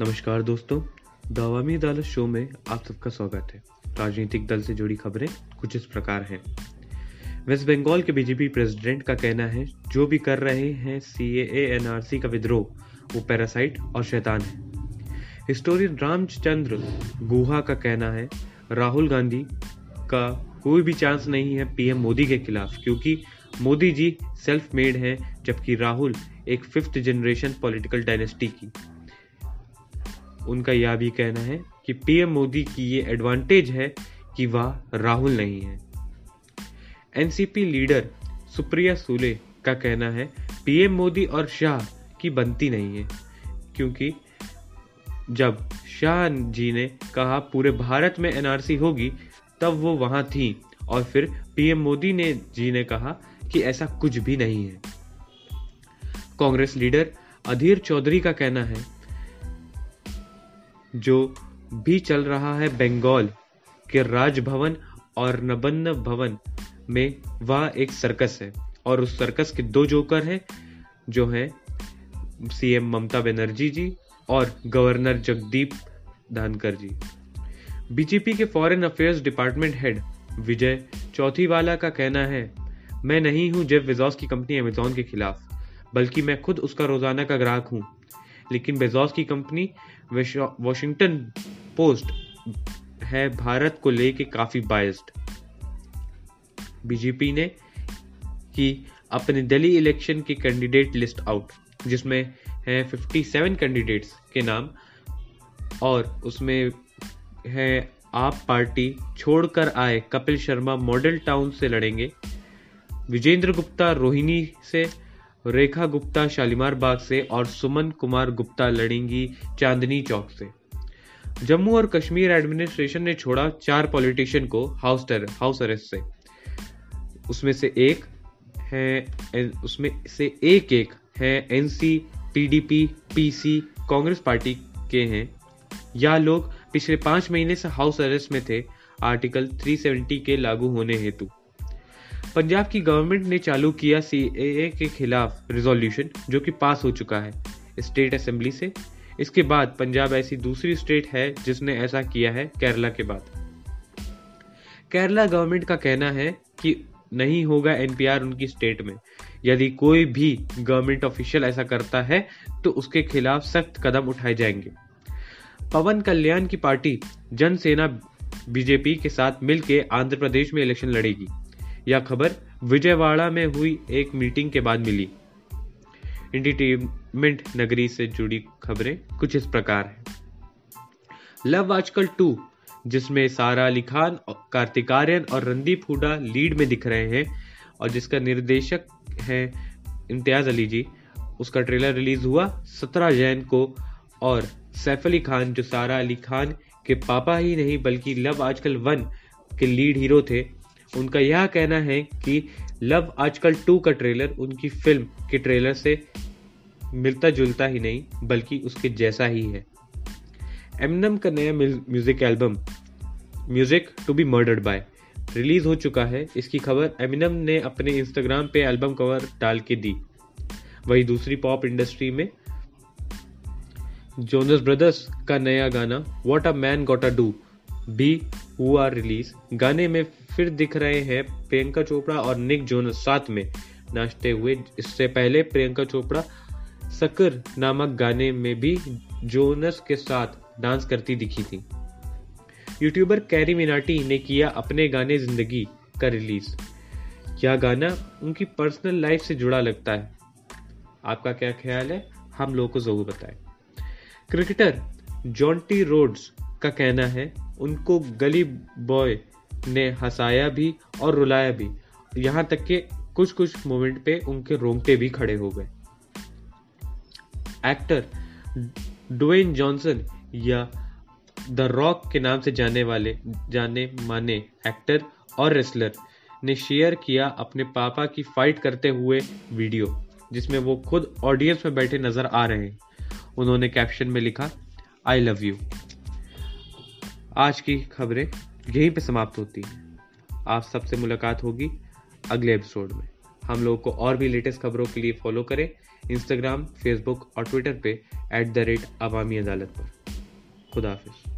नमस्कार दोस्तों द अवामी अदालत शो में आप सबका स्वागत है। राजनीतिक दल से जुड़ी खबरें कुछ इस प्रकार हैं। वेस्ट बंगाल के बीजेपी प्रेसिडेंट का कहना है, जो भी कर रहे हैं सी एनआरसी का विद्रोह, वो पैरासाइट और शैतान है। हिस्टोरियन रामचंद्र गुहा का कहना है, राहुल गांधी का कोई भी चांस नहीं है पीएम मोदी के खिलाफ, क्योंकि मोदी जी सेल्फ मेड हैं, जबकि राहुल एक फिफ्थ जनरेशन पॉलिटिकल डायनेस्टी की। उनका यह भी कहना है कि पीएम मोदी की ये एडवांटेज है कि वह राहुल नहीं है। एनसीपी लीडर सुप्रिया सूले का कहना है, पीएम मोदी और शाह की बनती नहीं है, क्योंकि जब शाह जी ने कहा पूरे भारत में एनआरसी होगी, तब वो वहाँ थी और फिर पीएम मोदी ने जी ने कहा कि ऐसा कुछ भी नहीं है। कांग्रेस लीडर अधीर चौधरी का कहना है जो भी चल रहा है बंगाल के राजभवन और नबन्न भवन में, वह एक सर्कस है। और उस सर्कस के दो जोकर हैं, जो हैं सीएम ममता बनर्जी जी और गवर्नर जगदीप धनकर जी। बीजेपी के foreign affairs department head Vijay Chauthaiwale का कहना है, मैं नहीं हूँ जेफ विजॉस की कंपनी अमेजोन के खिलाफ, बल्कि मैं खुद उसका रोज़ाना का ग्राहक हूँ। लेकिन बेजोस की कंपनी वॉशिंगटन पोस्ट है भारत को लेके काफ़ी बायस्ड बीजेपी ने की अपने दिल्ली इलेक्शन की कैंडिडेट लिस्ट आउट जिसमें है 57 कैंडिडेट्स के नाम, और उसमें है आप पार्टी छोड़कर आए कपिल शर्मा मॉडल टाउन से लड़ेंगे, विजेंद्र गुप्ता रोहिणी से रेखा गुप्ता शालीमार बाग से और सुमन कुमार गुप्ता लड़ेंगी चांदनी चौक से। जम्मू और कश्मीर एडमिनिस्ट्रेशन ने छोड़ा चार पॉलिटिशियन को हाउस हाउस अरेस्ट से। उसमें से एक है उसमें से एक एक है NC, PDP, PC, Congress party के हैं। या लोग पिछले पाँच महीने से हाउस अरेस्ट में थे, आर्टिकल 370 के लागू होने हेतु। पंजाब की गवर्नमेंट ने चालू किया सी के खिलाफ रिजोल्यूशन जो कि पास हो चुका है स्टेट असेंबली से। इसके बाद पंजाब ऐसी दूसरी स्टेट है जिसने ऐसा किया है केरला के बाद। केरला गवर्नमेंट का कहना है कि नहीं होगा एनपीआर उनकी स्टेट में। यदि कोई भी गवर्नमेंट ऑफिशियल ऐसा करता है तो उसके खिलाफ सख्त कदम उठाए जाएँगे। पवन कल्याण की पार्टी जनसेना बीजेपी के साथ मिलकर आंध्र प्रदेश में इलेक्शन लड़ेगी। यह खबर विजयवाड़ा में हुई एक मीटिंग के बाद मिली। इंटरटेनमेंट नगरी से जुड़ी खबरें कुछ इस प्रकार है। लव आजकल टू जिसमें सारा अली खान कार्तिक आर्यन और रणदीप हुडा लीड में दिख रहे हैं और जिसका निर्देशक है इम्तियाज़ अली जी। उसका ट्रेलर रिलीज़ हुआ सत्रह जैन को और सैफ अली खान, जो सारा अली खान के पापा ही नहीं, बल्कि लव आजकल वन के लीड हीरो थे उनका यह कहना है कि लव आजकल टू का ट्रेलर, उनकी फ़िल्म के ट्रेलर से मिलता जुलता ही नहीं, बल्कि उसके जैसा ही है। एमिनम का नया music album music to be murdered by release हो चुका है। इसकी खबर एमिनम ने अपने इंस्टाग्राम पे एल्बम कवर डाल के दी। वही दूसरी पॉप इंडस्ट्री में जोनस ब्रदर्स का नया गाना what a man gotta do B हुआ रिलीज़। गाने में फिर दिख रहे हैं प्रियंका चोपड़ा और निक जोनस साथ में। नाचते हुए, इससे पहले प्रियंका चोपड़ा सकर नामक गाने में भी जोनस के साथ डांस करती दिखी थी। यूट्यूबर कैरी मिनाटी ने किया अपने गाने ज़िंदगी का रिलीज़। यह गाना उनकी पर्सनल लाइफ से जुड़ा लगता है? आपका क्या ख्याल है? हम लोगों को ज़रूर बताएँ। क्रिकेटर जॉन्टी रोड्स का कहना है उनको गली बॉय ने हंसाया भी और रुलाया भी। यहाँ तक कि कुछ कुछ मोमेंट पे उनके रोंगटे भी खड़े हो गए। एक्टर डोइन जॉनसन या द रॉक के नाम से जाने वाले, जाने माने एक्टर और रेसलर ने शेयर किया अपने पापा की फाइट करते हुए वीडियो, जिसमें वो खुद ऑडियंस में बैठे नज़र आ रहे हैं। उन्होंने कैप्शन में लिखा आई लव यू आज की खबरें यहीं पे समाप्त होती हैं। आप सबसे मुलाकात होगी अगले एपिसोड में। हम लोगों को और भी लेटेस्ट खबरों के लिए फॉलो करें इंस्टाग्राम फेसबुक और ट्विटर पे at the rate Awami Adalat पर। खुदा हाफिज़।